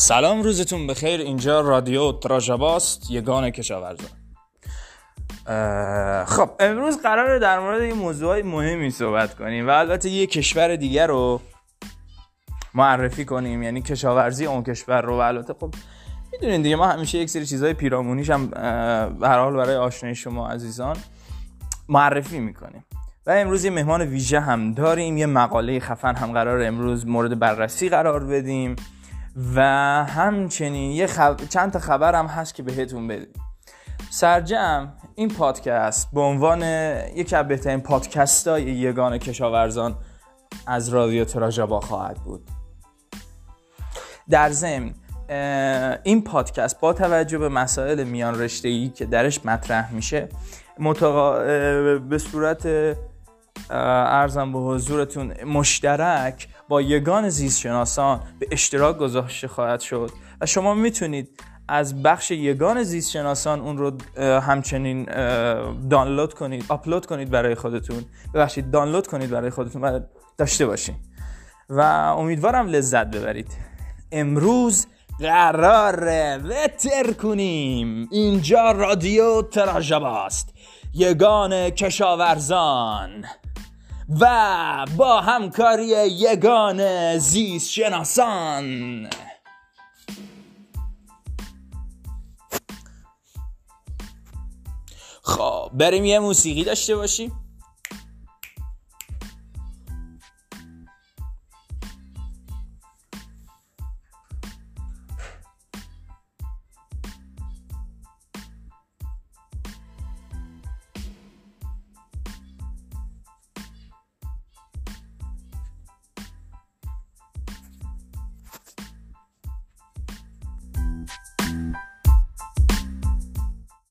سلام روزتون بخیر. اینجا رادیو تراژباست یگان کشاورزان خب امروز قراره در مورد این موضوع مهمی صحبت کنیم و البته یه کشور دیگر رو معرفی کنیم یعنی کشاورزی اون کشور رو. و البته خب می‌دونین دیگه ما همیشه یک سری چیزهای پیرامونیش هم به حال برای آشنای شما عزیزان معرفی می‌کنیم. و امروز یه مهمان ویژه هم داریم یه مقاله خفن هم قرار امروز مورد بررسی قرار بدیم. و همچنین یه چند تا خبر هم هست که بهتون بدیم. سرجم این پادکست به عنوان یکی از بهترین پادکست های یگان کشاورزان از رادیو تراژابا خواهد بود. در ضمن این پادکست با توجه به مسائل میان رشته ای که درش مطرح میشه متقا... به صورت ارزم به حضورتون مشترک با یگان زیست شناسان به اشتراک گذاشته خواهد شد و شما می‌تونید از بخش یگان زیست شناسان اون رو همچنین دانلود کنید آپلود کنید برای خودتون. ببخشید دانلود کنید برای خودتون و داشته باشین. و امیدوارم لذت ببرید. امروز قرار وتر کنیم. اینجا رادیو تراژباست یگان کشاورزان. و با همکاری یگان زیست شناسان خب بریم یه موسیقی داشته باشیم.